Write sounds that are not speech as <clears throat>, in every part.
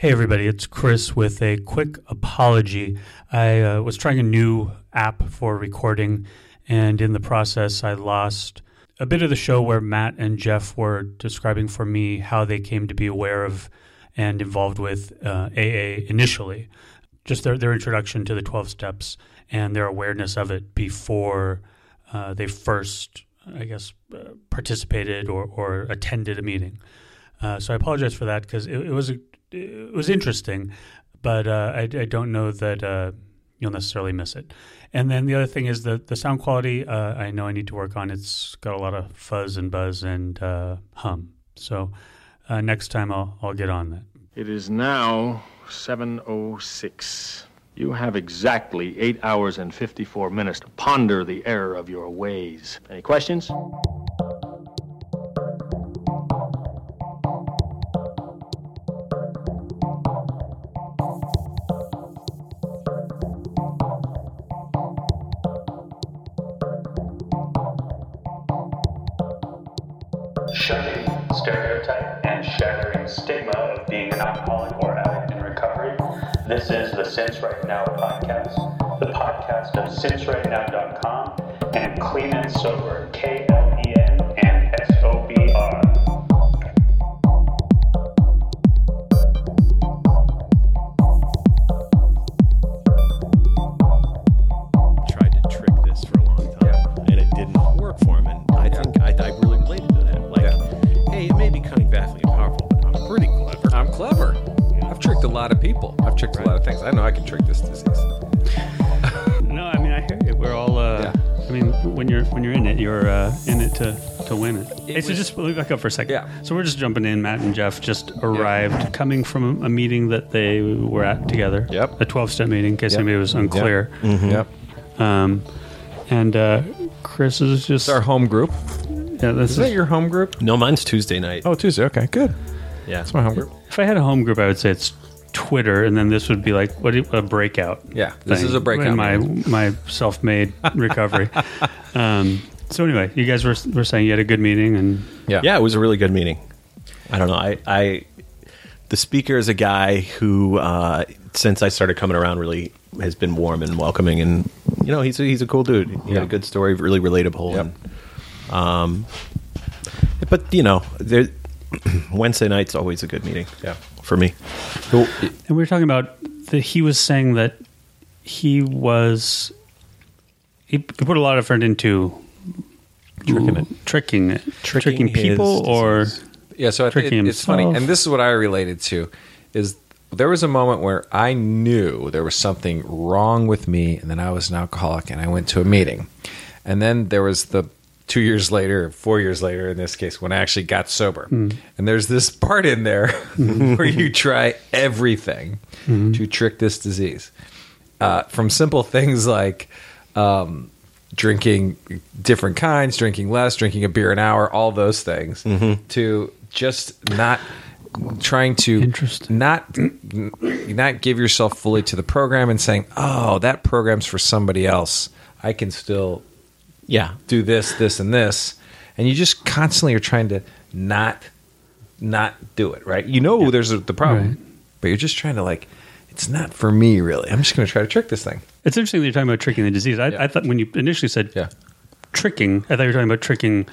Hey, everybody, it's Chris with a quick apology. I uh, was trying a new app for recording, and in the process, I lost a bit of the show where Matt and Jeff were describing for me how they came to be aware of and involved with uh, AA initially, just their, their introduction to the 12 steps and their awareness of it before uh, they first, I guess, uh, participated or, or attended a meeting. Uh, so I apologize for that because it, it was a it was interesting, but uh, I, I, don't know that uh, you'll necessarily miss it. And then the other thing is the the sound quality. Uh, I know I need to work on. It's got a lot of fuzz and buzz and uh, hum. So uh, next time I'll I'll get on that. It is now seven oh six. You have exactly eight hours and fifty four minutes to ponder the error of your ways. Any questions? This is the Since Right Now podcast, the podcast of sincerightnow.com and Clean and Sober, K things. I know I can trick this disease. <laughs> No, I mean I hear you. We're all. Uh, Yeah. I mean, when you're when you're in it, you're uh, in it to to win it. hey, so was- just let me back up for a second. Yeah. So we're just jumping in. Matt and Jeff just arrived, coming from a meeting that they were at together. Yep. A 12 step meeting, in case Yep. anybody was unclear. Yep. Um, and uh, Chris is just It's our home group. yeah. This Is is, that your home group? No, mine's Tuesday night. Oh, Tuesday. Okay, good. yeah. it's my home group. if I had a home group, I would say it's Twitter, and then this would be like what a breakout. Yeah, this thing is a breakout in my my self made recovery. <laughs> um, so anyway, you guys were were saying you had a good meeting, and Yeah. Yeah, it was a really good meeting. I don't know. I, I the speaker is a guy who, uh, since I started coming around, really has been warm and welcoming, and you know, he's a, he's a cool dude. He Yeah. had a good story, really relatable. Yep. And, um, but you know, there, <clears throat> Wednesday night's always a good meeting. Yeah. for me. and we were talking about that he was saying that he was he, he put a lot of effort into Tricking it. tricking it, Tricking tricking people, or. Yeah, so I think Tricking it's funny, and this is what I related to: is there was a moment where I knew there was something wrong with me, and then I was an alcoholic, and I went to a meeting, and then there was the two years later, four years later, in this case, when I actually got sober, and there's this part in there <laughs> where you try everything to trick this disease, uh, from simple things like. Um, drinking different kinds, drinking less, drinking a beer an hour, all those things, to just not trying to not not give yourself fully to the program and saying, "Oh, that program's for somebody else. I can still Yeah, do this, this, and this," and you just constantly are trying to not not do it. Right? You know, there's a, the problem, Right. but you're just trying to like. It's not for me, really. I'm just going to try to trick this thing. it's interesting that you're talking about tricking the disease. I, Yeah. I thought when you initially said Yeah. tricking, I thought you were talking about tricking,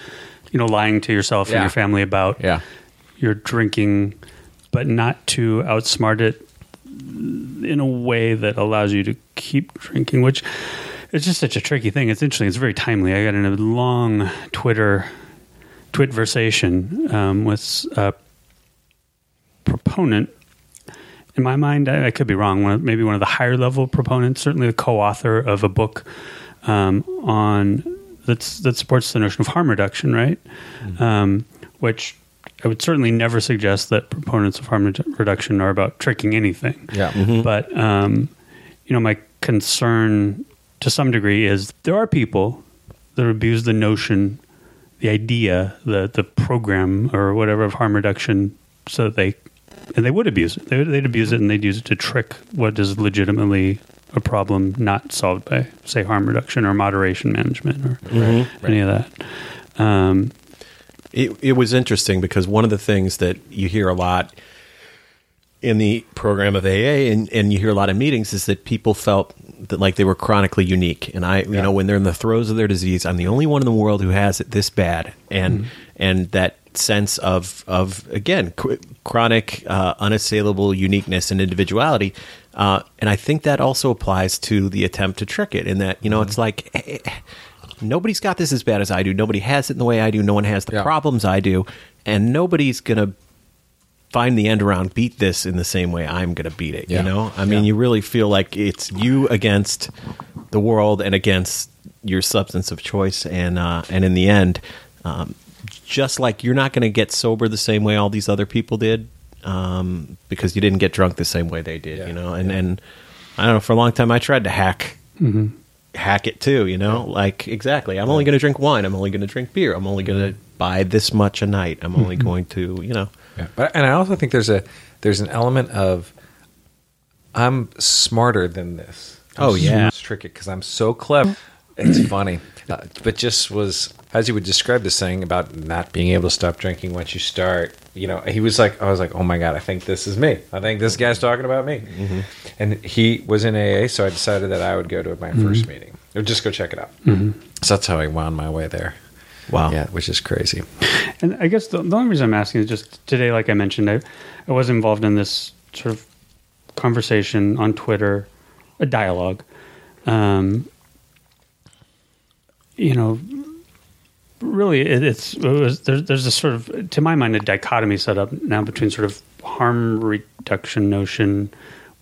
you know, lying to yourself Yeah. and your family about Yeah. your drinking, but not to outsmart it in a way that allows you to keep drinking, which it's just such a tricky thing. It's interesting. It's very timely. I got in a long Twitter twitversation um, with a proponent. In my mind, I, I could be wrong. One of, maybe one of the higher level proponents, certainly the co-author of a book um, on that's that supports the notion of harm reduction, right? Um, which I would certainly never suggest that proponents of harm redu- reduction are about tricking anything. Yeah. But um, you know, my concern to some degree is there are people that abuse the notion, the idea, the the program or whatever of harm reduction, so that they and they would abuse it. They would, they'd abuse it and they'd use it to trick what is legitimately a problem not solved by, say, harm reduction or moderation management or any of that. Um, It, it was interesting because one of the things that you hear a lot in the program of AA, and, and you hear a lot of meetings, is that people felt that like they were chronically unique. And I, you know, when they're in the throes of their disease, I'm the only one in the world who has it this bad, and and that sense of of again cr- chronic, uh, unassailable uniqueness and individuality. Uh, and I think that also applies to the attempt to trick it. In that, you know, it's like. eh, eh, Nobody's got this as bad as I do. Nobody has it in the way I do. No one has the Yeah. problems I do. And nobody's going to find the end around beat this in the same way I'm going to beat it. Yeah. You know, I mean, Yeah. you really feel like it's you against the world and against your substance of choice, and uh, and in the end, um, just like you're not going to get sober the same way all these other people did, um, because you didn't get drunk the same way they did. Yeah. You know, and and I don't know. For a long time, I tried to hack. Hack it too, you know. Like exactly, I'm only going to drink wine. I'm only going to drink beer. I'm only going to buy this much a night. I'm only going to, you know, Yeah. But and I also think there's a there's an element of I'm smarter than this. I'm Oh, yeah. so trick it because I'm so clever. It's funny, uh, but just was as you would describe this thing about not being able to stop drinking once you start. You know, he was like, I was like, oh my god, I think this is me. I think this guy's talking about me. Mm-hmm. And he was in AA, so I decided that I would go to my mm-hmm. first meeting or just go check it out. Mm-hmm. So that's how I wound my way there. Wow, Yeah, which is crazy. And I guess the, the only reason I'm asking is just today, like I mentioned, I, I was involved in this sort of conversation on Twitter, a dialogue. Um, you know, really, it, it's it was, there's there's a sort of, to my mind, a dichotomy set up now between sort of harm reduction notion,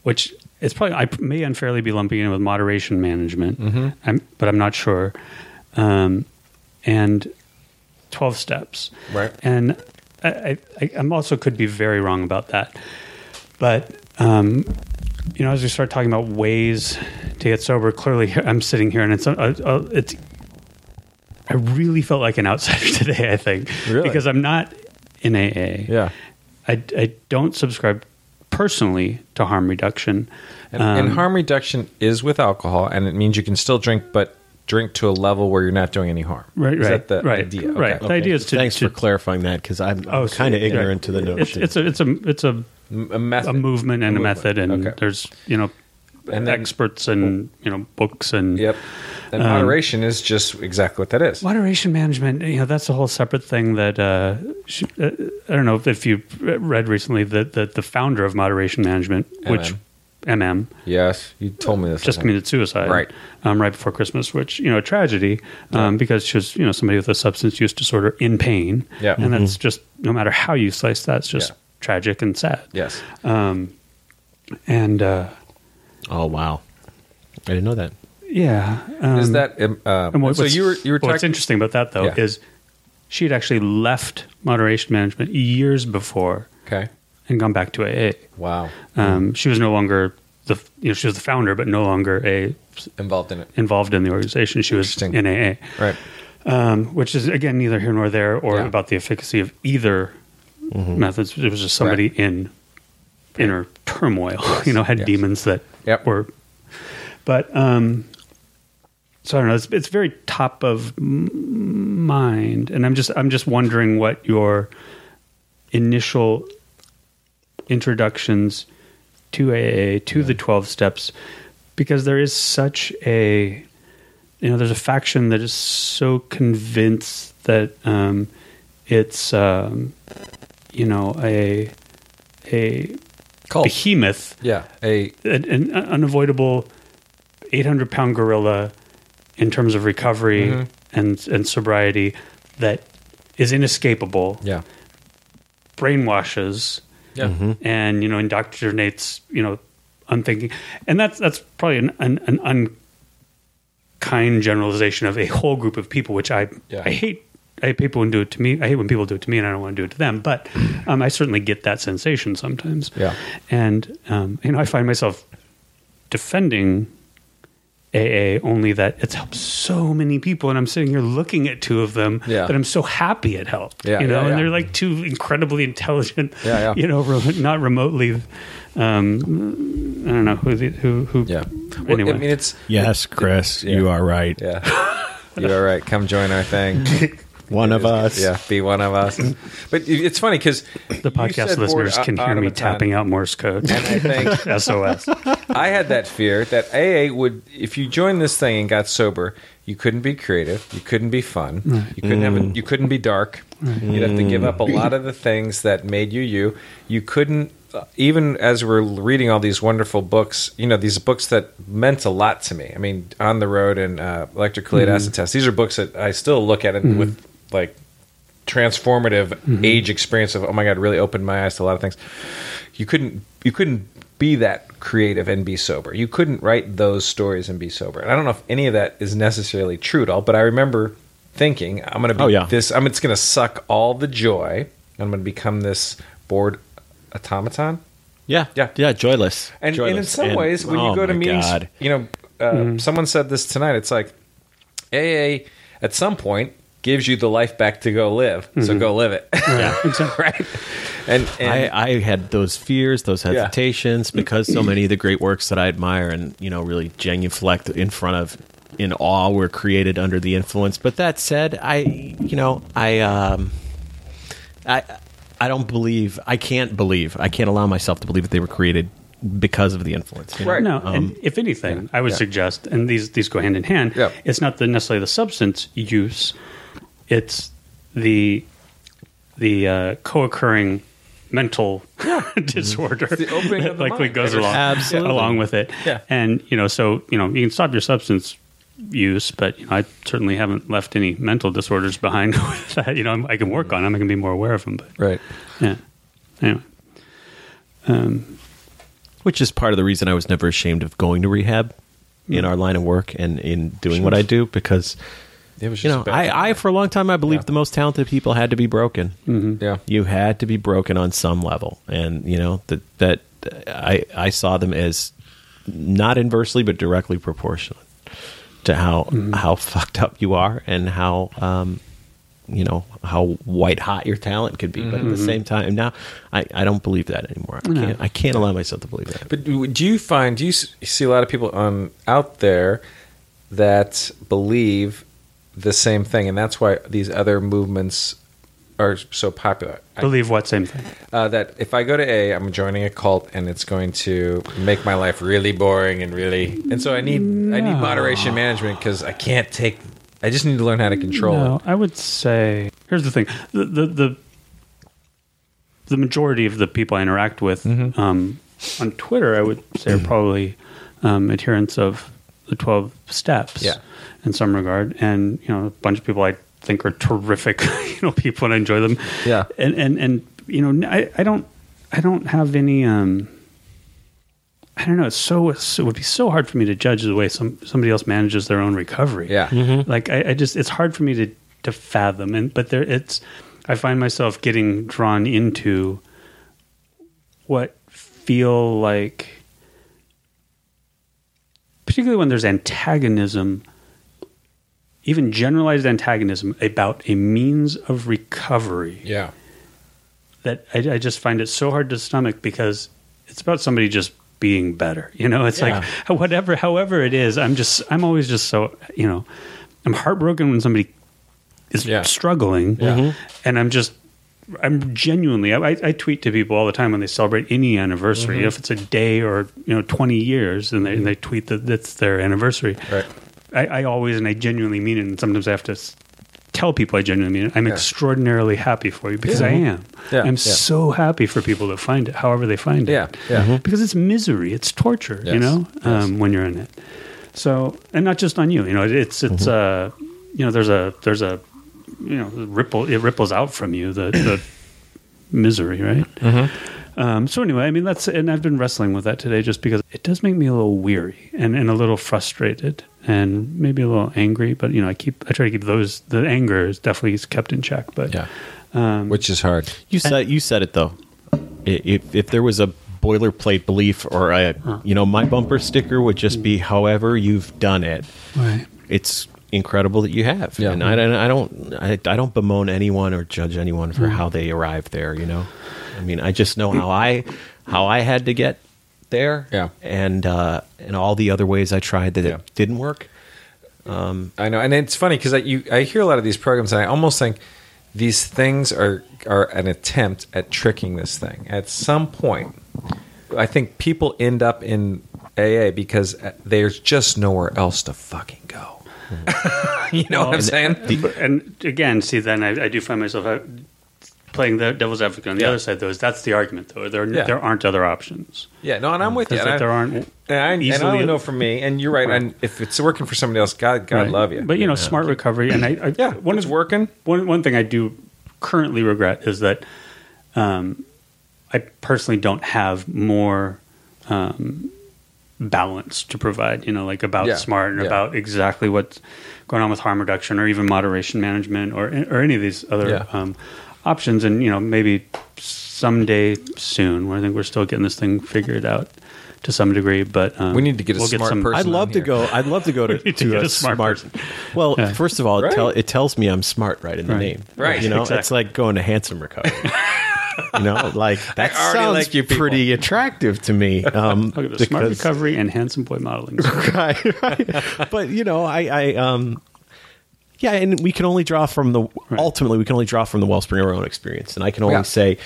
which it's probably I may unfairly be lumping in with moderation management, I'm, but I'm not sure. Um, and 12 steps. Right. And I, I, I I'm also could be very wrong about that. But, um, you know, as we start talking about ways to get sober, clearly <laughs> I'm sitting here and it's, uh, uh, it's, I really felt like an outsider <laughs> today, I think, Really? because I'm not in AA. Yeah. I, I don't subscribe personally to harm reduction. And, Um, and harm reduction is with alcohol, and it means you can still drink, but drink to a level where you're not doing any harm. Right, Is right, that the right, idea? Okay. right. The idea is to Thanks to, for clarifying that because I'm, Oh, kind of so- ignorant yeah. to the notion. it's a it's a it's a A method. a movement and a, movement. method, and Okay. there's you know And then- experts and you know books and Yep. And Um, moderation is just exactly what that is. moderation management. You know that's a whole separate thing that uh, uh, I don't know if you read recently that the, the founder of moderation management, which MM Yes, you told me this. just committed suicide Right. um, right before Christmas, which you know a tragedy um, because she was you know somebody with a substance use disorder in pain, Yeah. and that's just no matter how you slice that, it's just Yeah. tragic and sad. Yes. Um, And uh, oh wow, I didn't know that. yeah, um, is that um, uh, what- so? what's- You were you were What's interesting about that though Yeah. is she had actually left moderation management years before Okay. And gone back to AA. Wow. Um, she was no longer the you know she was the founder, but no longer a Involved in it. involved in the organization. She was in AA, Right. um, which is again neither here nor there, or Yeah. about the efficacy of either methods. It was just somebody in inner turmoil. <laughs> you know, had yes. demons that Yep. were. But um, so I don't know. It's, it's very top of m- mind, and I'm just I'm just wondering what your initial introductions to AA to the twelve steps, because there is such a you know there's a faction that is so convinced that um, it's um, you know a a Cult. behemoth Yeah. A an, an unavoidable 800 pound gorilla in terms of recovery Mm-hmm. and and sobriety that is inescapable yeah. brainwashes Yeah. and you know indoctrinates you know unthinking and that's that's probably an an, an unkind generalization of a whole group of people which i Yeah. i hate I hate people when do it to me. I hate when people do it to me, and I don't want to do it to them. But <laughs> um, I certainly get that sensation sometimes. Yeah. and um, you know, I find myself defending AA only that it's helped so many people, and I'm sitting here looking at two of them Yeah. that I'm so happy it helped. Yeah, you know, yeah, and yeah. they're like two incredibly intelligent. Yeah, yeah. You know, re- not remotely. Um, I don't know who the, who who. Yeah. Well, Anyway, I mean, it's Yes, Chris, Yeah. you are right. yeah. You're right. Come join our thing. <laughs> One of us. Yeah, be one of us. <laughs> but it's funny because The podcast listeners can hear me tapping out Morse code. And I think <laughs> SOS. I had that fear that AA would, if you joined this thing and got sober, you couldn't be creative, you couldn't be fun, you couldn't have, a, you couldn't be dark. You'd have to give up a lot of the things that made you you. You couldn't, uh, even as we're reading all these wonderful books, you know, these books that meant a lot to me. I mean, On the Road and uh, Electric Kool-Aid Acid Test. These are books that I still look at and with like transformative age experience of oh my god, really opened my eyes to a lot of things. You couldn't you couldn't be that creative and be sober. You couldn't write those stories and be sober. And I don't know if any of that is necessarily true at all, but I remember thinking I'm to be Oh, yeah. this I'm it's to suck all the joy. I'm to become this bored automaton. Yeah, Yeah. yeah. Joyless, And, and in some And- ways, when oh you go to meetings, God. you know, uh, someone said this tonight. It's like AA at some point gives you the life back to go live. So go live it. Yeah, <laughs> exactly. right. And, and I, I had those fears, those hesitations, because so many of the great works that I admire and you know really genuflect in front of in awe were created under the influence. But that said, I you know I um I I don't believe I can't believe I can't allow myself to believe that they were created because of the influence. you know? Right. No, and if anything, I would yeah. suggest, and these these go hand in hand. Yeah. It's not the necessarily the substance use; it's the the uh, co-occurring mental <laughs> disorder the opening that of the <laughs> likely mind. goes along Absolutely. along with it. Yeah. And you know, so you know, you can stop your substance use, but you know, I certainly haven't left any mental disorders behind <laughs> with that. You know, I'm, I can work on them. I can be more aware of them. But right. yeah. Anyway. Um, which is part of the reason I was never ashamed of going to rehab in Mm. our line of work and in doing what I do because It was you know I, I for a long time I believed Yeah. the most talented people had to be broken. Mm-hmm. yeah. You had to be broken on some level, and you know that that I I saw them as not inversely but directly proportional to how mm-hmm. how fucked up you are and how um you know how white hot your talent could be. But at the mm-hmm. same time, now I, I don't believe that anymore. I can't I can't allow myself to believe that. But do you find do you see a lot of people on out there that believe the same thing, and that's why these other movements are so popular? I- believe what same thing. uh, that if I go to A, I'm joining a cult, and it's going to make my life really boring and really, and so I need I need moderation management because I can't take. I just need to learn how to control No, it. I would say here's the thing: the the the, the majority of the people I interact with Mm-hmm. um, on Twitter, I would say, are probably um, adherents of the twelve steps. Yeah. In some regard, and you know, a bunch of people I think are terrific. <laughs> you know, people and I enjoy them. Yeah. and and and you know, I, I don't I don't have any. Um, I don't know. It's so, it's, it would be so hard for me to judge the way some somebody else manages their own recovery. Yeah. Like I, I just, it's hard for me to to fathom. And but there, it's. I find myself getting drawn into what feel like, particularly when there's antagonism, even generalized antagonism about a means of recovery Yeah, that I, I just find it so hard to stomach because it's about somebody just being better. You know, it's like <laughs> whatever, however it is. I'm just, I'm always just so, you know, I'm heartbroken when somebody is Yeah. struggling, mm-hmm. and I'm just, I'm genuinely. I, I tweet to people all the time when they celebrate any anniversary, mm-hmm. if it's a day or you know 20 years, and they, and they tweet that that's their anniversary. right. I, I always and I genuinely mean it, and sometimes I have to s- tell people I genuinely mean it. I'm extraordinarily happy for you because I am. Yeah, I'm yeah. so happy for people to find it, however they find it. Yeah, yeah. Because it's misery, it's torture, you Yes, know, yes. um, when you're in it. So, and not just on you, you know, it's it's uh, you know, there's a there's a you know ripple it ripples out from you the the <clears throat> misery, right? Um, so anyway, I mean that's and I've been wrestling with that today just because it does make me a little weary and, and a little frustrated and maybe a little angry. But you know, I keep I try to keep those the anger is definitely kept in check. But Yeah, um, which is hard. You said you said it though. If if there was a boilerplate belief or a you know my bumper sticker would just be however you've done it. right. It's incredible that you have. Yeah. And I, don't- I don't I, I don't bemoan anyone or judge anyone for how they arrived there. You know, I mean I just know how I how I had to get there. Yeah. And uh, and all the other ways I tried that Yeah. it didn't work. I know, and it's funny because I you I hear a lot of these programs, and I almost think these things are are an attempt at tricking this thing. At some point, I think people end up in AA because uh, there's just nowhere else to fucking go. <laughs> you know what I'm saying? But- and again, see, then I, I do find myself out playing the devil's advocate on the Yeah. other side. Though is that's the argument, though there Yeah. there aren't other options. Yeah, no, and I'm with you. And like, I, there aren't and I, and I easily- only know for me, and you're right. Right. And if it's working for somebody else, God, God Right. love you. But you know, smart recovery, and I, I yeah, one is working. one one thing I do currently regret is that um, I personally don't have more um, balance to provide. You know, like about Yeah, smart and yeah. about exactly what's going on with harm reduction or even moderation management or or any of these other Yeah. um, options. And you know, maybe someday soon, I think we're still getting this thing figured out. To some degree, but um, We need to get a smart person. I'd love to here. go. I'd love to go <laughs> to, to to get a, a smart smart. person. Well, Yeah. first of all, it, tell, it tells me I'm smart right in the Right. name. Right, You know, exactly. it's like going to handsome recovery. <laughs> you know, like that sounds like you people. pretty attractive to me. <laughs> Um, Look at the smart recovery and handsome boy modeling. right, right. But you know, I, I, um, yeah, and we can only draw from the ultimately we can only draw from the wellspring of our own experience, and I can only Yeah. say,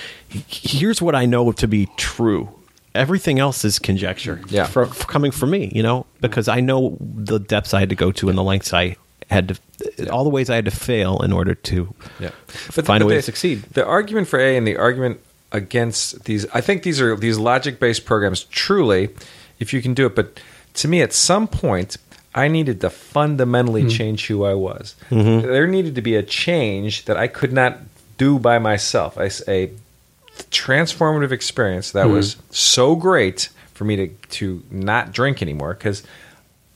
here's what I know to be true. Everything else is conjecture. Yeah. fro- f- coming from me, you know, because I know the depths I had to go to and the lengths I had to, all the ways I had to fail in order to Yeah, find a way to succeed. The argument for A and the argument against these, I think these are these logic based programs. Truly, if you can do it, but to me, at some point, I needed to fundamentally Mm-hmm. change who I was. There needed to be a change that I could not do by myself. I a transformative experience that was Mm-hmm. so great for me to to not drink anymore because.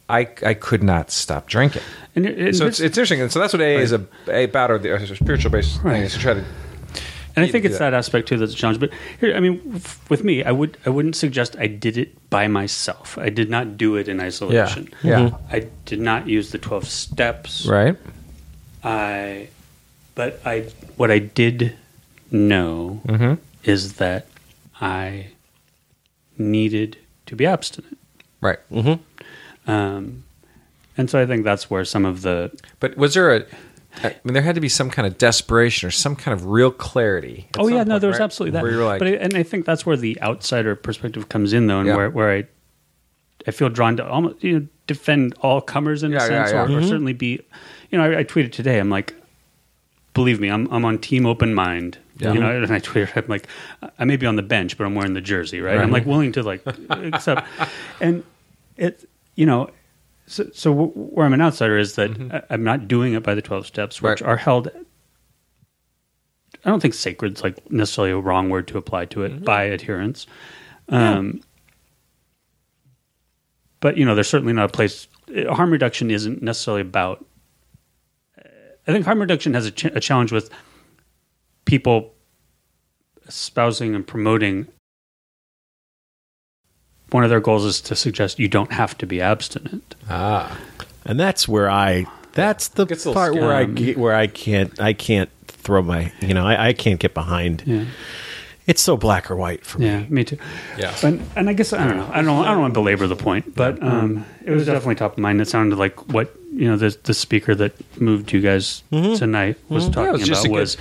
I, I could not stop drinking. And and so it's, it's interesting. And so that's what AA is a, a about, or the spiritual based thing is to try to And I think it's that. that aspect too that's a challenge. But here, I mean, f- with me, I would I wouldn't suggest I did it by myself. I did not do it in isolation. Yeah. Mhm. I did not use the twelve steps. right. I, but I what I did know Mm-hmm. is that I needed to be abstinent. Right. Hmm. Um, and so I think that's where some of the But was there a? I mean, there had to be some kind of desperation or some kind of real clarity. oh yeah, no, point, there was right? absolutely that. Where you're like, but I, and I think that's where the outsider perspective comes in, though, and Yeah. where where I I feel drawn to almost you know defend all comers in Yeah, a sense, yeah. Or, or mm-hmm. certainly be, you know, I, I tweeted today. I'm like, believe me, I'm I'm on team open mind. Yeah. You know, and I tweeted, I'm like, I may be on the bench, but I'm wearing the jersey, right? I'm like willing to like <laughs> accept, and it, you know, so, so where I'm an outsider is that I, I'm not doing it by the 12 steps, which Mm-hmm. Right. are held. I don't think sacred's like necessarily a wrong word to apply to it Mm-hmm. by adherence. Um, But you know, there's certainly not a place. uh, Harm reduction isn't necessarily about. I think harm reduction has a, ch- a challenge with people espousing and promoting. One of their goals is to suggest you don't have to be abstinent. ah, and that's where I. That's the Gets a part where I get, where I can't I can't throw my you know I, I can't get behind. Yeah, It's so black or white for me. yeah, me too. Yeah. and, and I guess I don't know. I don't. I don't want to belabor the point, but um, it was definitely top of mind. It sounded like what you know the the speaker that moved you guys tonight was talking Yeah, was about a good- was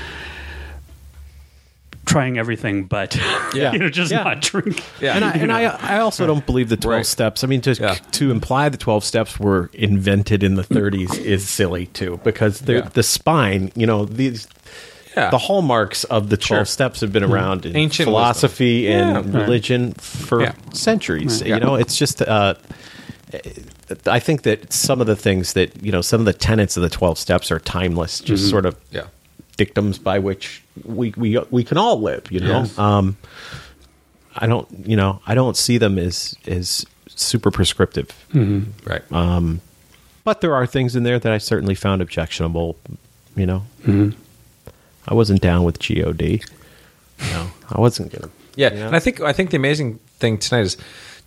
trying everything, but <laughs> <laughs> Yeah. <laughs> you know, just Yeah. not drink. Yeah. and I, and I, I also don't believe the 12 Right. steps. I mean, to, Yeah. to imply the 12 steps were invented in the 30s <coughs> is silly too, because they're Yeah. the spine, you know, these, Yeah. the hallmarks of the 12 Sure. steps have been around in Ancient philosophy and Yeah. religion for Yeah. centuries. Yeah. You know, it's just, uh, I think that some of the things that, you know, some of the tenets of the 12 steps are timeless, just sort of yeah. Dictums by which we we we can all live. You know, Yes. um, I don't you know I don't see them as as super prescriptive, Right. but there are things in there that I certainly found objectionable. You know, I wasn't down with God. No, I wasn't gonna. Yeah, Yeah. and I think I think the amazing thing tonight is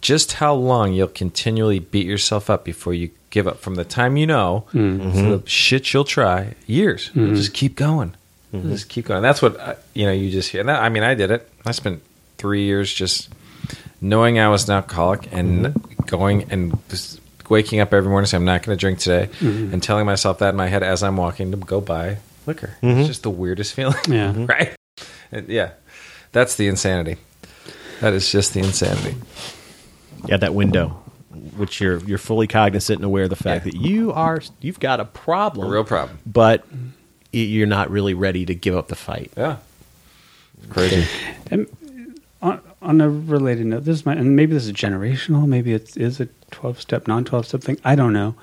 just how long you'll continually beat yourself up before you give up. From the time you know, Mm-hmm. to the shit you'll try, years. You'll Just keep going, Mm-hmm. just keep going. That's what I, you know. You just hear. That, I mean, I did it. I spent three years just knowing I was an alcoholic and Mm-hmm. going and just waking up every morning saying I'm not going to drink today, and telling myself that in my head as I'm walking to go buy liquor. It's just the weirdest feeling. Yeah. <laughs> right. And yeah, that's the insanity. That is just the insanity. Yeah, that window, which you're you're fully cognizant and aware of the fact Yeah. that you are you've got a problem, A real problem. but y- you're not really ready to give up the fight. Yeah. Crazy. <laughs> And on, on a related note, this is my, and maybe this is generational. Maybe it is a twelve step, non twelve step thing. I don't know.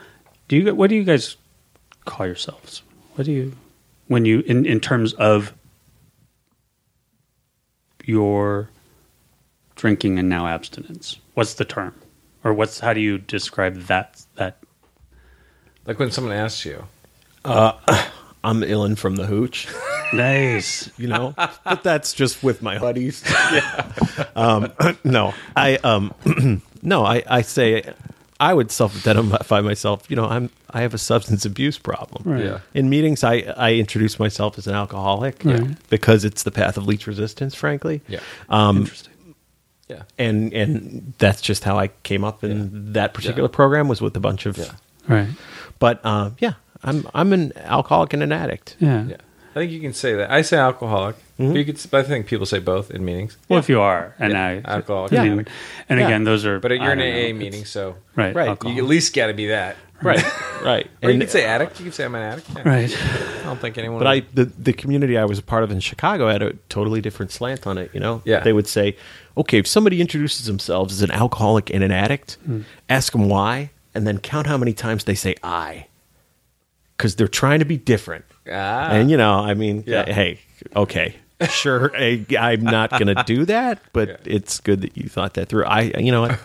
Do you? What do you guys call yourselves? What do you when you in in terms of your drinking and now abstinence? What's the term, or what's how do you describe that that? Like when someone asks you, uh, I'm illin from the hooch, Nice. you know, but that's just with my buddies. <laughs> um, <clears throat> no, I um, <clears throat> no, I I say I would self-identify myself. You know, I'm I have a substance abuse problem. Right. Yeah. In meetings, I, I introduce myself as an alcoholic Right. because it's the path of least resistance, frankly. Yeah. Um, Interesting. yeah, and and that's just how I came up in that particular program was with a bunch of. Yeah. Right. But uh, yeah, I'm I'm an alcoholic and an addict. Yeah. yeah. I think you can say that. I say alcoholic. Mm-hmm. You could, but I think people say both in meetings. Well, if you are, and Yeah, I, alcoholic. Yeah. and Yeah. again, those are. But you're in don't an AA it's- meeting, so right? Right. alcohol. you at least got to be that. Right, right. <laughs> Or you And- could say addict. You could say I'm an addict. Yeah. right. I don't think anyone. But I the, the community I was a part of in Chicago had a totally different slant on it. You know, Yeah. They would say, okay, if somebody introduces themselves as an alcoholic and an addict, ask them why, and then count how many times they say I, because they're trying to be different. Ah. And you know, I mean, Yeah. hey, okay, sure, <laughs> I, I'm not going to do that, but Yeah. it's good that you thought that through. I, you know, what?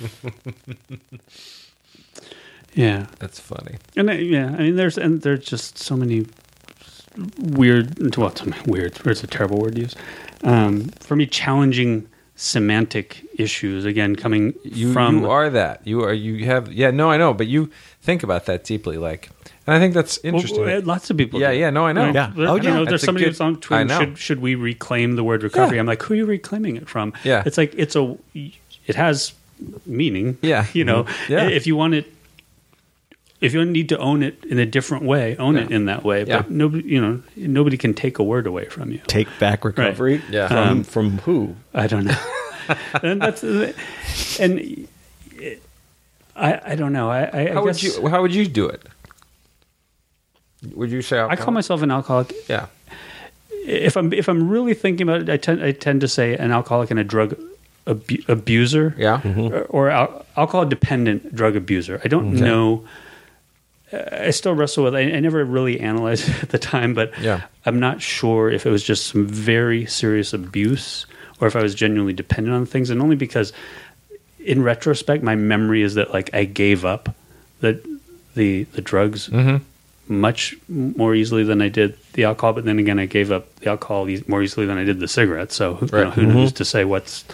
<laughs> Yeah. That's funny. And uh, yeah, I mean, there's and there's just so many weird. Well, it's <laughs> weird. It's a terrible word to use. Um, for me, challenging semantic issues again coming You from you are that. You are. You have. Yeah. No, I know. But you think about that deeply, like, and I think that's interesting. uh, lots of people. Yeah, do. yeah, no, I know. Right? Yeah. Oh, I don't yeah. know, there's a somebody good- who's on Twitter. Should should we reclaim the word recovery? Yeah. I'm like, who are you reclaiming it from? Yeah. It's like it's a. It has meaning. Yeah. You know. Mhm. Yeah. If you want it. If you need to own it in a different way, own it in that way. Yeah. But nobody, you know, nobody can take a word away from you. take back recovery. Yeah. From, Um, from who? I don't know. <laughs> and that's and it, I I don't know. I I, I how would guess you? How would you do it? Would you say? I call myself an alcoholic. Yeah. If I'm if I'm really thinking about it, I tend I tend to say an alcoholic and a drug abu- abuser. Yeah. Or, or al- alcohol dependent drug abuser. I don't know. I still wrestle with. I, I never really analyzed it <laughs> at the time, but Yeah. I'm not sure if it was just some very serious abuse or if I was genuinely dependent on things, and only because, in retrospect, my memory is that like I gave up the the the drugs much more easily than I did the alcohol. But then again, I gave up the alcohol more easily than I did the cigarettes. So who, you know, Right. who knows to say what's.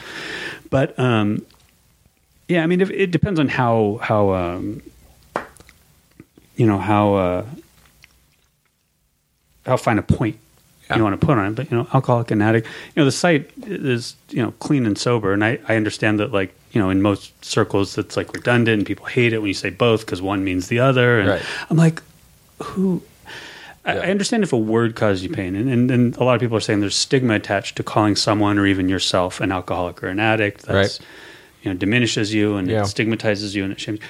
But um, yeah, I mean, if, it depends on how how um, you know how uh, how fine a point Yeah. you want to put on it. But you know, alcoholic and addict. You know, the site is you know clean and sober, and I I understand that like you know in most circles it's like redundant and people hate it when you say both because one means the other. And Right. I'm like, who? I, Yeah. I understand if a word causes you pain, and, and and a lot of people are saying there's stigma attached to calling someone or even yourself an alcoholic or an addict. That's Right. you know diminishes you and Yeah. it stigmatizes you and it shames.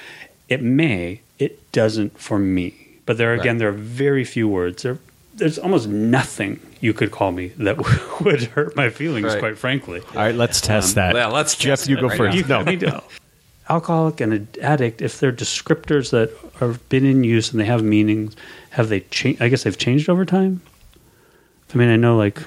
It may, it doesn't for me. But there again, Right. there are very few words. There, there's almost nothing you could call me that <laughs> would hurt my feelings. Right. Quite frankly, All right, let's test um, that. yeah, let's Jeff, test you go right first. <laughs> you, no, I mean, alcoholic and an addict, if they're descriptors that have been in use and they have meanings, have they changed? I guess they've changed over time. I mean, I know like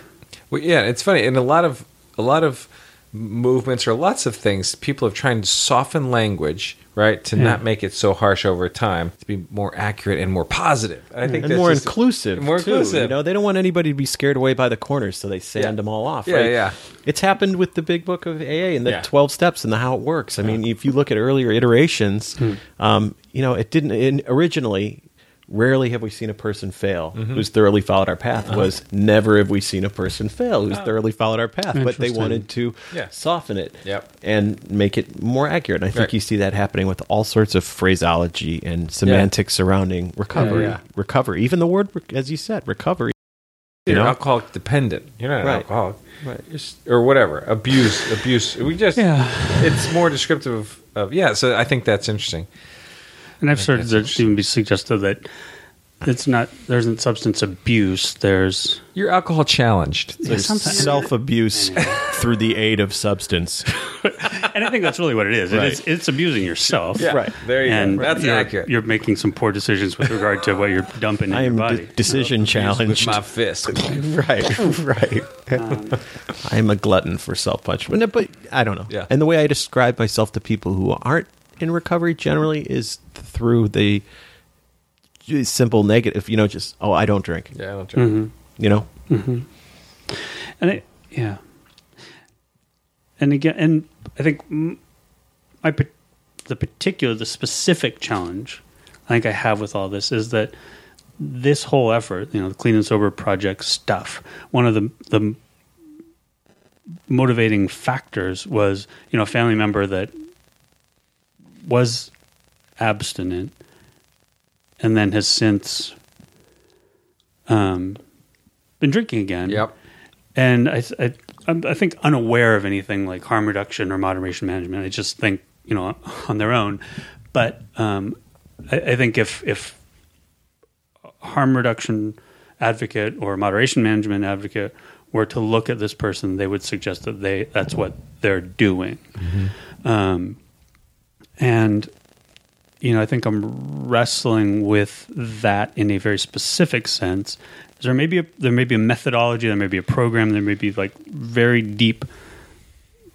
Well, yeah, it's funny. and a lot of a lot of movements or lots of things, people have tried to soften language, right, to Yeah. not make it so harsh over time, to be more accurate and more positive. And I think and more inclusive. more too, inclusive. You know, they don't want anybody to be scared away by the corners, so they sand Yeah. them all off. Yeah, right? yeah. It's happened with the big book of AA and the Yeah. twelve steps and the how it works. I mean, if you look at earlier iterations, Hmm. um, you know, it didn't. In, originally, rarely have we seen a person fail Mm-hmm. who's thoroughly followed our path Uh-huh. was never have we seen a person fail who's thoroughly followed our path but they wanted to Yeah. soften it Yep. and make it more accurate and i think Right. you see that happening with all sorts of phraseology and semantics surrounding recovery Yeah, yeah. recovery even the word as you said recovery you You're know alcoholic dependent. You're not an Right. alcoholic. Right. Or whatever. Abuse. abuse. We just. Yeah. It's more descriptive of. Yeah. So I think that's interesting. And I've started that's to even be suggested that it's not there isn't substance abuse. There's You're alcohol challenged. There's sometimes- self-abuse through the aid of substance <laughs> and I think that's really what it is. Right. It is it's abusing yourself. Yeah. Right. There you And go. That's you're, accurate. You're making some poor decisions with regard to what you're dumping in i your am body. de- decision With challenged my fist. <laughs> right, right. Um, I'm a glutton for self punishment, but I don't know. Yeah. And the way I describe myself to people who aren't in recovery generally is through the simple negative. You know, just oh, I don't drink. yeah. I don't drink. Mm-hmm. You know, mm-hmm. And it, yeah. And again, and I think my the particular, the specific challenge I think I have with all this is that this whole effort, you know, the clean and sober project stuff, one of the the motivating factors was, you know, a family member that was abstinent and then has since um, been drinking again Yep. and I, I, I'm- think unaware of anything like harm reduction or moderation management. I just think you know on their own, but um, I, I think if if harm reduction advocate or moderation management advocate were to look at this person, they would suggest that they that's what they're doing, um, and you know I think I'm wrestling with that in a very specific sense. Is There may be a, there may be a methodology, there may be a program, there may be like very deep,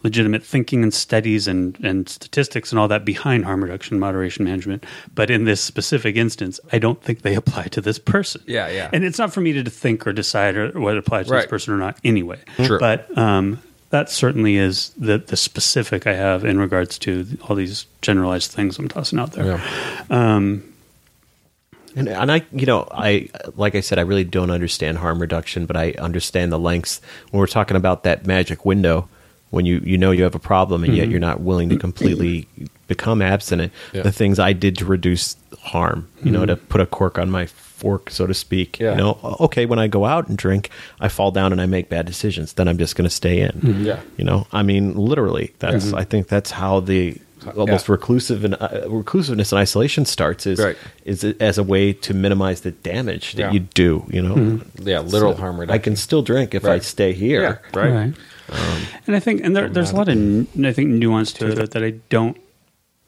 legitimate thinking and studies and and statistics and all that behind harm reduction, moderation management. But in this specific instance, I don't think they <laughs> apply to this person. Yeah, yeah. And it's not for me to think or decide or what applies to Right. this person or not. Anyway, Sure. But um, that certainly is the the specific I have in regards to all these generalized things I'm tossing out there. Um, and and I, you know, I like I said, I really don't understand harm reduction, but I understand the lengths when we're talking about that magic window when you you know you have a problem and yet you're not willing to completely become abstinent. Yeah. The things I did to reduce harm, you know, to put a cork on my fork, so to speak. Yeah. You know, okay, when I go out and drink, I fall down and I make bad decisions. Then I'm just going to stay in. Mm-hmm. Yeah. You know, I mean, literally. That's Yeah. I think that's how the almost Yeah. reclusive and uh, reclusiveness and isolation starts is Right. is as a way to minimize the damage that Yeah. you do. You know, mm-hmm. Yeah. Literal So harm I can still drink if I stay here. Yeah. Right. Um, and I think, and there, there's a lot of, I think, nuance to <laughs> it that I don't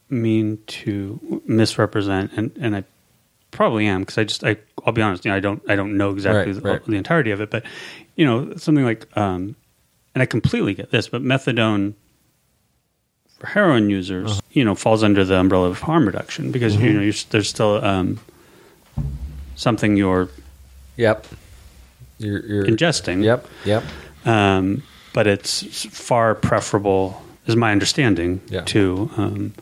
mean to misrepresent, and, and I probably am because I just, I, I'll be honest, you know, I don't, I don't know exactly Right, the, right. the entirety of it, but you know, something like, um, and I completely get this, but methadone for heroin users, Uh-huh. you know, falls under the umbrella of harm reduction because Mm-hmm. you know, you're, there's still um, something you're Yep. You're, you're ingesting. Yep. Yep. um, but it's far preferable, is my understanding, Yeah. to um,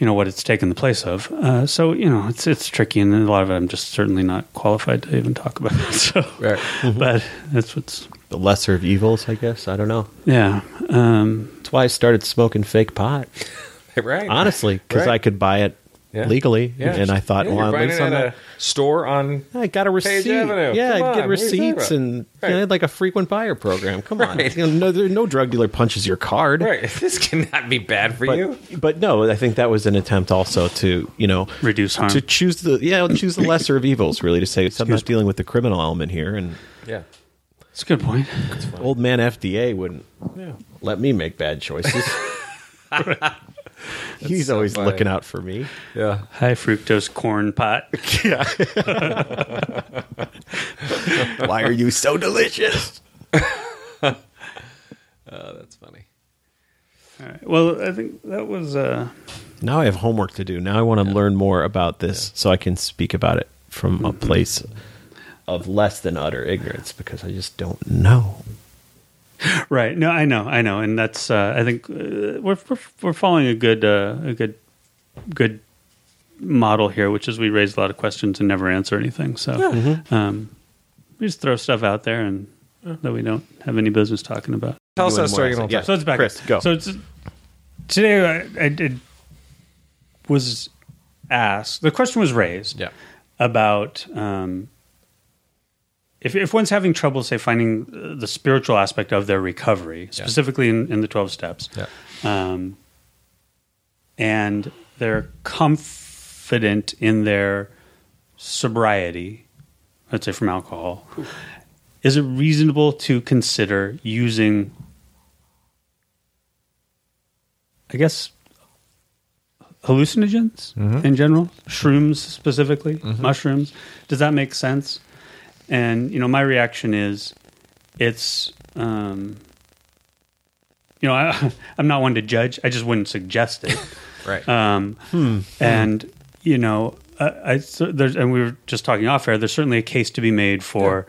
you know what it's taken the place of. Uh, so you know it's it's tricky, and a lot of it I'm just certainly not qualified to even talk about. <laughs> so, Right. but that's what's The lesser of evils, I guess. I don't know. yeah. Um, That's why I started smoking fake pot. <laughs> Right. Honestly, because Right. I could buy it Yeah. legally, Yeah. and I thought, Yeah, well, you're at least it I'm at a store on. I got a receipt. Avenue. Yeah, Come I on, get what are you talking receipts about? and you know, I had like a frequent buyer program. Come on, You know, no, no drug dealer punches your card. Right. <laughs> This cannot be bad for you. But, but no, I think that was an attempt also to you know Reduce harm. to choose the yeah choose the lesser of evils really to say I'm not dealing with the criminal element here and Yeah. That's a good point. old man FDA wouldn't let me make bad choices. <laughs> <laughs> He's so always funny. looking out for me. Yeah. High fructose corn pot. <laughs> <laughs> Why are you so delicious? Oh, that's funny. All right. Well, I think that was. Uh, Now I have homework to do. Now I want to learn more about this so I can speak about it from a place of less than utter ignorance because I just don't know. <laughs> Right. No, I know, I know, and that's. Uh, I think uh, we're, we're we're following a good uh, a good good model here, which is we raise a lot of questions and never answer anything. So um, we just throw stuff out there and that we don't have any business talking about. Tell us You that story more again. essay? Yeah. So it's back. Chris, go. So it's, today I, I did was asked. The question was raised Yeah. about um, if if one's having trouble, say, finding uh, the spiritual aspect of their recovery, specifically in, in the twelve steps, Yeah. um, and they're confident in their sobriety, let's say from alcohol, is it reasonable to consider using, I guess, hallucinogens in general, shrooms specifically, mushrooms? Does that make sense? And you know, my reaction is, it's. Um, you know, I, <laughs> I'm not one to judge. I just wouldn't suggest it. <laughs> Right. Um, And you know, I, I so there's, and we were just talking off air. There's certainly a case to be made for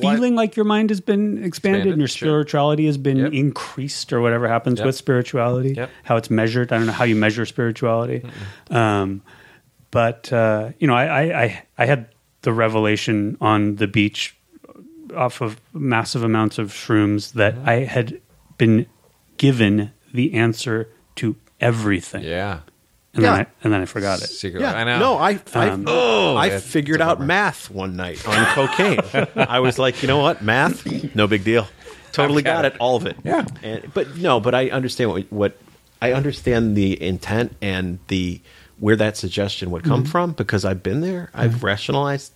feeling like your mind has been expanded, Expanded, and your sure. spirituality has been Yep. increased, or whatever happens Yep. with spirituality. Yep. How it's measured. I don't know how you measure spirituality. Um, but uh, you know, I, I, I I had the revelation on the beach off of massive amounts of shrooms that Mm-hmm. I had been given the answer to everything. yeah. And, Yeah. then I, and then I forgot it. Secret. Yeah, I know. no, I I, Um, I it's figured a out bummer. math one night on cocaine. I was like, you know what, math, no big deal. Totally got got it. it, all of it. Yeah. and, but no, but I understand what what I understand the intent and the where that suggestion would come from because I've been there. I've rationalized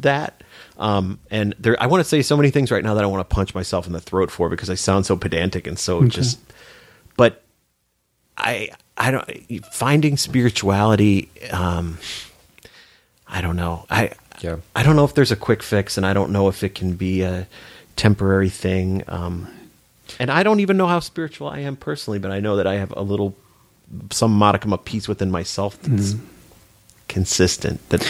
that. Um, and there, I want to say so many things right now that I want to punch myself in the throat for because I sound so pedantic and so just. But I I don't finding spirituality. Um, I don't know. I Yeah. I don't know if there's a quick fix, and I don't know if it can be a temporary thing. Um, and I don't even know how spiritual I am personally, but I know that I have a little, some modicum of peace within myself that's consistent. That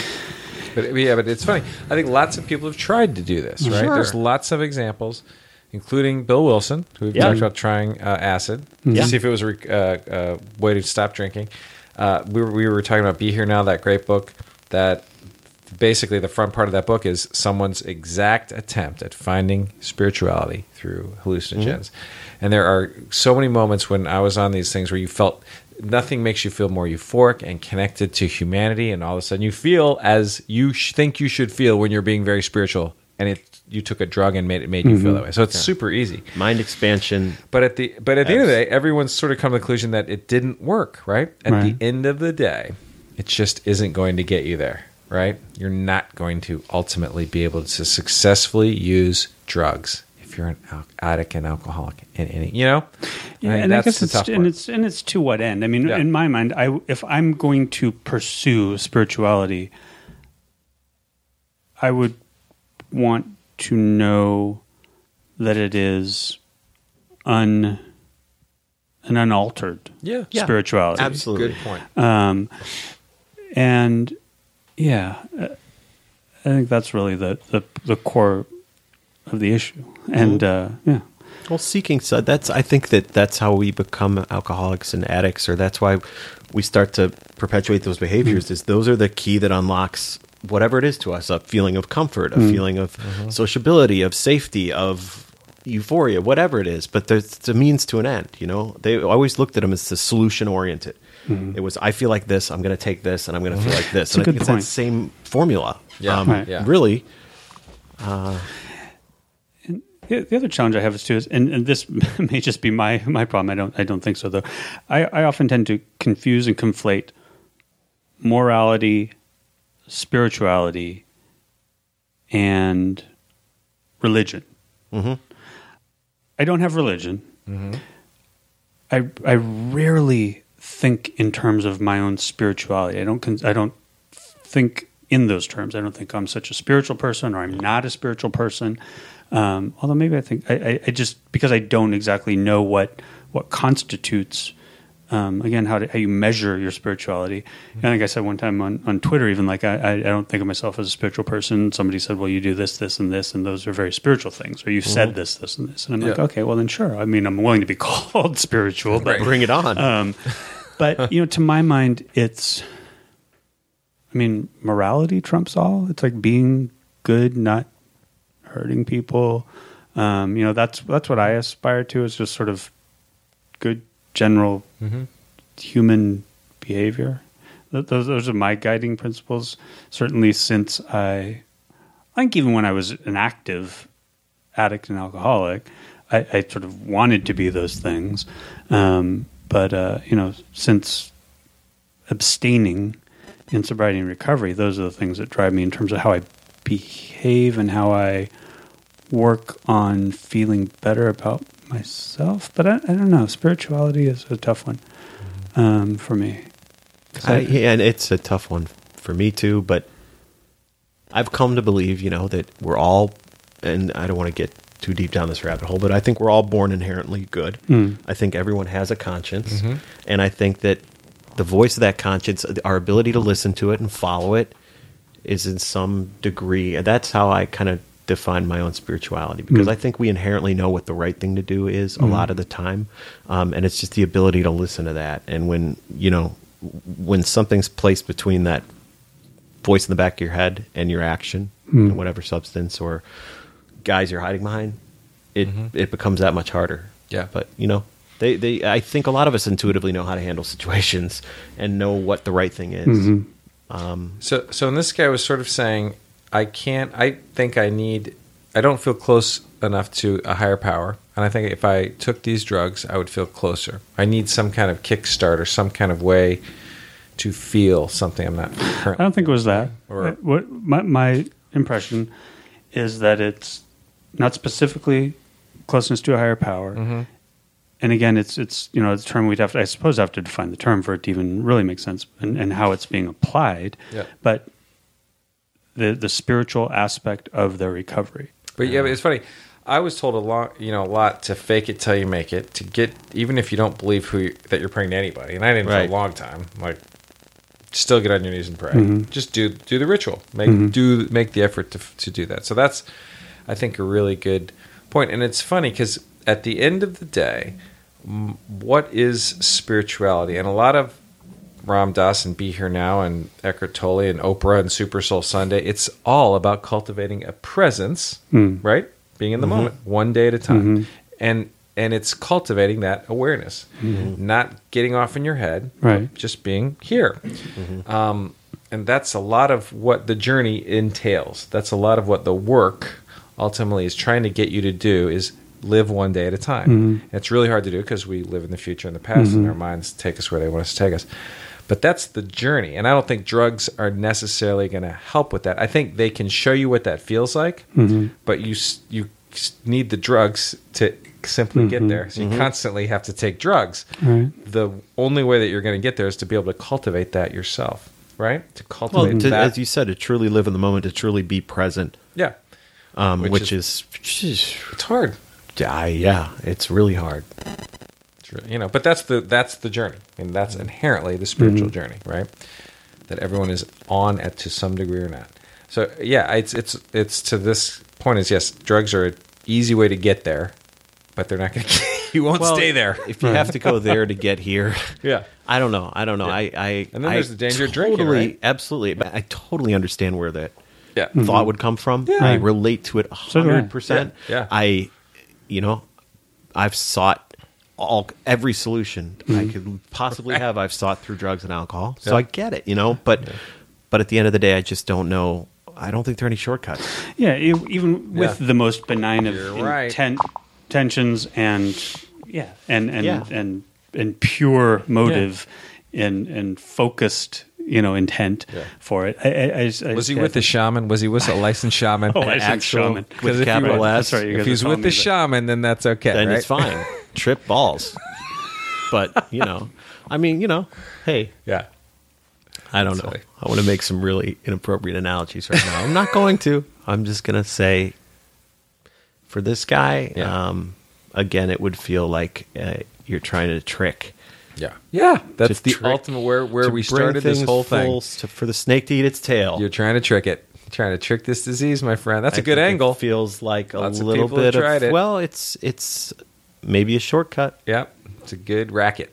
But yeah, but it's funny. I think lots of people have tried to do this, right? Sure. There's lots of examples, including Bill Wilson, who we've Yeah. talked about trying uh, acid Yeah. to see if it was a rec- uh, uh, way to stop drinking. Uh, we, were, we were talking about Be Here Now, that great book that basically the front part of that book is someone's exact attempt at finding spirituality through hallucinogens. And there are so many moments when I was on these things where you felt nothing makes you feel more euphoric and connected to humanity, and all of a sudden you feel as you sh- think you should feel when you're being very spiritual, and it you took a drug and made it made you feel mm-hmm. that way. So it's super easy. mind expansion. But at the but at the end of the day, everyone's sort of come to the conclusion that it didn't work. Right at Right. the end of the day, it just isn't going to get you there. Right, you're not going to ultimately be able to successfully use drugs if you're an al- addict and alcoholic and any. You know, Yeah, think and I that's guess the it's tough and part. it's and it's to what end? I mean, Yeah. in my mind, I if I'm going to pursue spirituality, I would want to know that it is un an unaltered Yeah. Yeah, spirituality. Absolutely. good point. Um, and yeah, uh, I think that's really the, the the core of the issue. And uh, yeah, Well, seeking so that's I think that that's how we become alcoholics and addicts, or that's why we start to perpetuate those behaviors. Hmm. Is those are the key that unlocks whatever it is to us: a feeling of comfort, a hmm. feeling of mm-hmm. sociability, of safety, of euphoria, whatever it is. But there's it's a means to an end. You know, they always looked at them as the solution oriented. Hmm. It was I feel like this, I'm going to take this, and I'm going to feel <laughs> like this. and I good think it's point. that same formula. Yeah. Um, Right. Yeah. Really, The, the other challenge I have is too is, and, and this <laughs> may just be my my problem. I don't I don't think so though. I, I often tend to confuse and conflate morality, spirituality, and religion. Mm-hmm. I don't have religion. Mm-hmm. I I rarely think in terms of my own spirituality. I don't con- I don't think in those terms. I don't think I'm such a spiritual person or I'm not a spiritual person. Um, although maybe I think I, I, I just because I don't exactly know what what constitutes um, again how to, how you measure your spirituality. And I think I said one time on, on Twitter even like I, I don't think of myself as a spiritual person. Somebody said, "Well, you do this, this, and this, and those are very spiritual things," or "You said this, this, and this," and I'm like, "Okay, well then sure. I mean, I'm willing to be <laughs> called spiritual, but Right. bring it on. um, but you know, to my mind, it's. I mean, morality trumps all. It's like being good, not hurting people. Um, you know, that's that's what I aspire to. Is just sort of good general human behavior. Those, those are my guiding principles. Certainly, since I, I think even when I was an active addict and alcoholic, I, I sort of wanted to be those things. Um, but uh, you know, since abstaining in sobriety and recovery, those are the things that drive me in terms of how I behave and how I work on feeling better about myself. But I, I don't know. Spirituality is a tough one mm-hmm. um, for me. I, yeah, and it's a tough one for me too. But I've come to believe, you know, that we're all, and I don't want to get too deep down this rabbit hole, but I think we're all born inherently good. Mm. I think everyone has a conscience, mm-hmm. and I think that the voice of that conscience, our ability to listen to it and follow it, is in some degree, and that's how I kind of define my own spirituality because mm. I think we inherently know what the right thing to do is a mm. lot of the time, um, and it's just the ability to listen to that. And when you know when something's placed between that voice in the back of your head and your action, mm. and whatever substance or guise you're hiding behind, it mm-hmm. it becomes that much harder. Yeah. but you know. They, they, I think a lot of us intuitively know how to handle situations and know what the right thing is. So, so in this guy I was sort of saying, I can't. I think I need. I don't feel close enough to a higher power, and I think if I took these drugs, I would feel closer. I need some kind of kickstart or some kind of way to feel something I'm not currently. I don't think it was that. Or- Uh, what my, my impression is that it's not specifically closeness to a higher power. Mm-hmm. And again, it's it's you know it's a term we'd have to I suppose have to define the term for it to even really make sense and, and how it's being applied. Yeah. But the the spiritual aspect of their recovery. But yeah, but it's funny. I was told a lot, you know, a lot to fake it till you make it. To get even if you don't believe who you, that you're praying to anybody, and I didn't Right. for a long time. Like, still get on your knees and pray. Mm-hmm. Just do do the ritual. Make mm-hmm. do make the effort to to do that. So that's, I think, a really good point. And it's funny because at the end of the day, what is spirituality? And a lot of Ram Dass and Be Here Now and Eckhart Tolle and Oprah and Super Soul Sunday. It's all about cultivating a presence, hmm. right? Being in the mm-hmm. moment, one day at a time, mm-hmm. and and it's cultivating that awareness, mm-hmm. not getting off in your head, Right. Just being here, um, and that's a lot of what the journey entails. That's a lot of what the work ultimately is trying to get you to do is live one day at a time. Mm-hmm. And it's really hard to do because we live in the future and the past, and mm-hmm. our minds take us where they want us to take us. But that's the journey, and I don't think drugs are necessarily going to help with that. I think they can show you what that feels like, mm-hmm. but you you need the drugs to simply get there. So you constantly have to take drugs. Right. The only way that you're going to get there is to be able to cultivate that yourself, right? To Well, cultivate to, that. as you said, to truly live in the moment, to truly be present, yeah, um, Which which, is, it's hard. Yeah, yeah, it's really hard. It's really- you know, but that's the that's the journey, and that's inherently the spiritual mm-hmm. journey, right? That everyone is on at to some degree or not. So yeah, it's it's it's to this point is yes, drugs are an easy way to get there, but they're not going <laughs> to. You won't Well, stay there. If you have to go there to get here, <laughs> Yeah. I don't know. I don't know. I, I And then I there's the danger of drinking, totally, right? Absolutely, but I totally understand where that Yeah. thought mm-hmm. would come from. Yeah. I relate to it a So do I. hundred percent. Yeah, yeah. I, you know, I've sought all every solution I mm-hmm. could possibly have. I've sought through drugs and alcohol, so Yeah. I get it. You know, but but at the end of the day, I just don't know. I don't think there are any shortcuts. Yeah, e- even with Yeah. the most benign of You're right. inten- tensions and yeah, and and Yeah. and and pure motive and and focused, you know, intent Yeah. for it. I, I, I, Was he just- with the shaman? Was he with a licensed shaman? <laughs> Oh, licensed actual- shaman. 'cause With if he capital was- S. That's right, If he's with the that. shaman, then that's okay. Then right? it's <laughs> fine. Trip balls. But you know, I mean, you know, hey, Yeah. I don't know. I want to make some really inappropriate analogies right now. I'm not going to. I'm just going to say for this guy, Yeah. um, again, it would feel like uh, you're trying to trick. Yeah. Yeah. That's To the trick- ultimate where, where we started this whole thing. to- for the snake to eat its tail. You're trying to trick it. You're trying to trick this disease, my friend. That's a I good think it angle. feels like a Lots of little people have bit tried of it. well, it's it's maybe a shortcut. yeah. It's a good racket.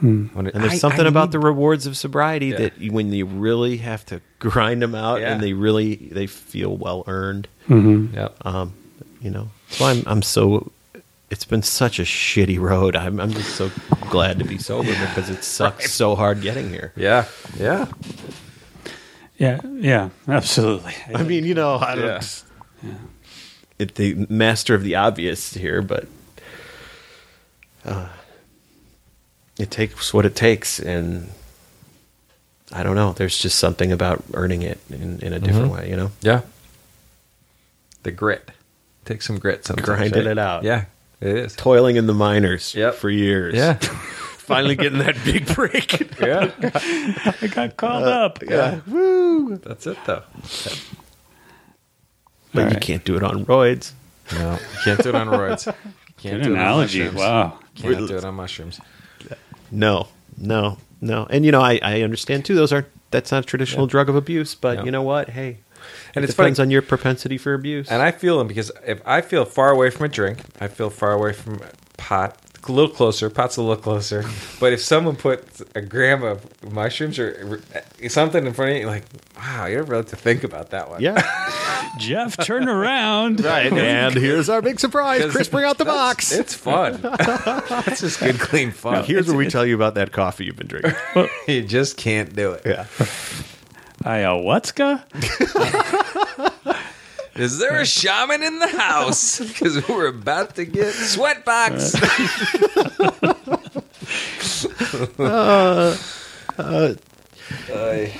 When it- And there's I- something I about need- the rewards of sobriety Yeah. that you- when you really have to <laughs> grind them out Yeah. and they really they feel well earned. Yep. Um, you know, so I'm I'm so. It's been such a shitty road. I'm I'm just so glad to be sober because it <laughs> sucks so hard getting here. Yeah. Yeah. Yeah, yeah, absolutely. I mean, you know, I Yeah. don't. It, the master of the obvious here, but uh, it takes what it takes, and I don't know. There's just something about earning it in, in a different way, you know. Yeah. The grit. Take some grit sometimes. Grinding right? it out. Yeah. It is. Toiling in the minors Yep. for years. Yeah. <laughs> Finally getting that big break. <laughs> yeah. I got called uh, up. yeah. Woo. That's it though. But All you right. can't do it on roids. No. You can't do it on roids. <laughs> Can't Good do it on mushrooms. Wow. Can't do it on mushrooms. No, no, no. And you know, I, I understand too. Those aren't. That's not a traditional Yeah. drug of abuse. But No. you know what? Hey, And it it's funny- depends on your propensity for abuse. And I feel them because if I feel far away from a drink, I feel far away from pot. A little closer, pot's a little closer. <laughs> But if someone puts a gram of mushrooms or eh, something in front of you, you're like, wow, you're have to think about that one? yeah, <laughs> Jeff, turn around. right. <laughs> and here's our big surprise. Chris, bring out the box. It's fun. it's just good, clean fun. Here's where we tell you about that coffee you've been drinking. you just can't do it. yeah. Ayahuasca? <laughs> Is there a shaman in the house? <laughs> Because we're about to get sweatbox. <laughs> Uh, uh,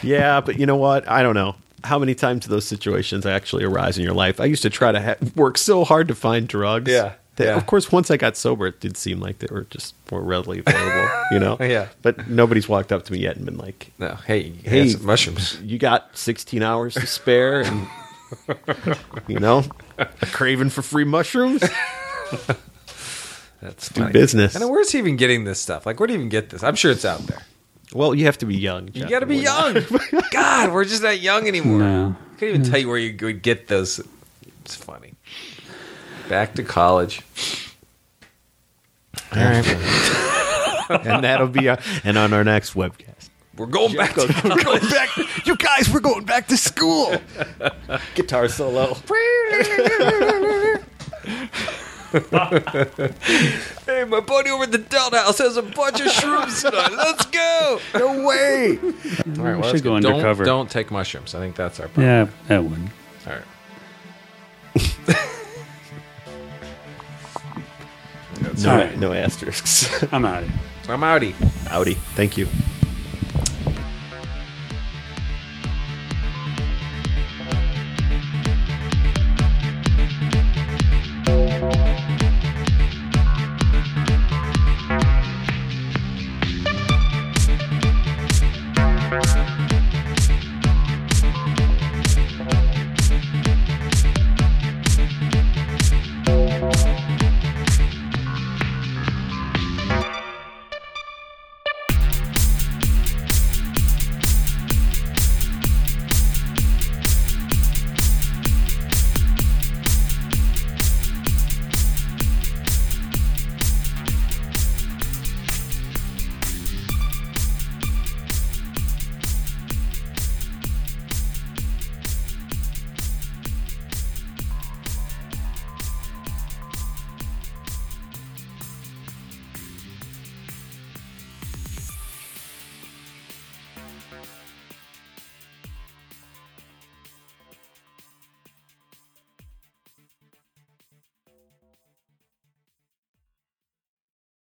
yeah, but you know what? I don't know. How many times those situations actually arise in your life? I used to try to ha- work so hard to find drugs. Yeah, that- yeah. Of course, once I got sober, it did seem like they were just more readily available, you know? <laughs> Yeah. But nobody's walked up to me yet and been like, no, hey, Hey. hey, some mushrooms. <laughs> you got 16 hours to spare and, <laughs> you know, a craving for free mushrooms? That's Do funny. business. And where's he even getting this stuff? Like, where do you even get this? I'm sure it's out there. Well, you have to be young. You got to be young. God, we're just not young anymore. No. I can't even tell you mm. where you would get those. It's funny. Back to college. All right. <laughs> And that'll be, our, and on our next webcast. We're going back to We're going <laughs> back. You guys, we're going back to school. Guitar solo. <laughs> Hey, my buddy over at the Delta House has a bunch of shrooms tonight. Let's go. No way. All right, should go Don't- undercover. Don't, take mushrooms. I think that's our problem. Yeah, that one. All right. No, All right. no asterisks. I'm out. I'm outie. Audi. Thank you.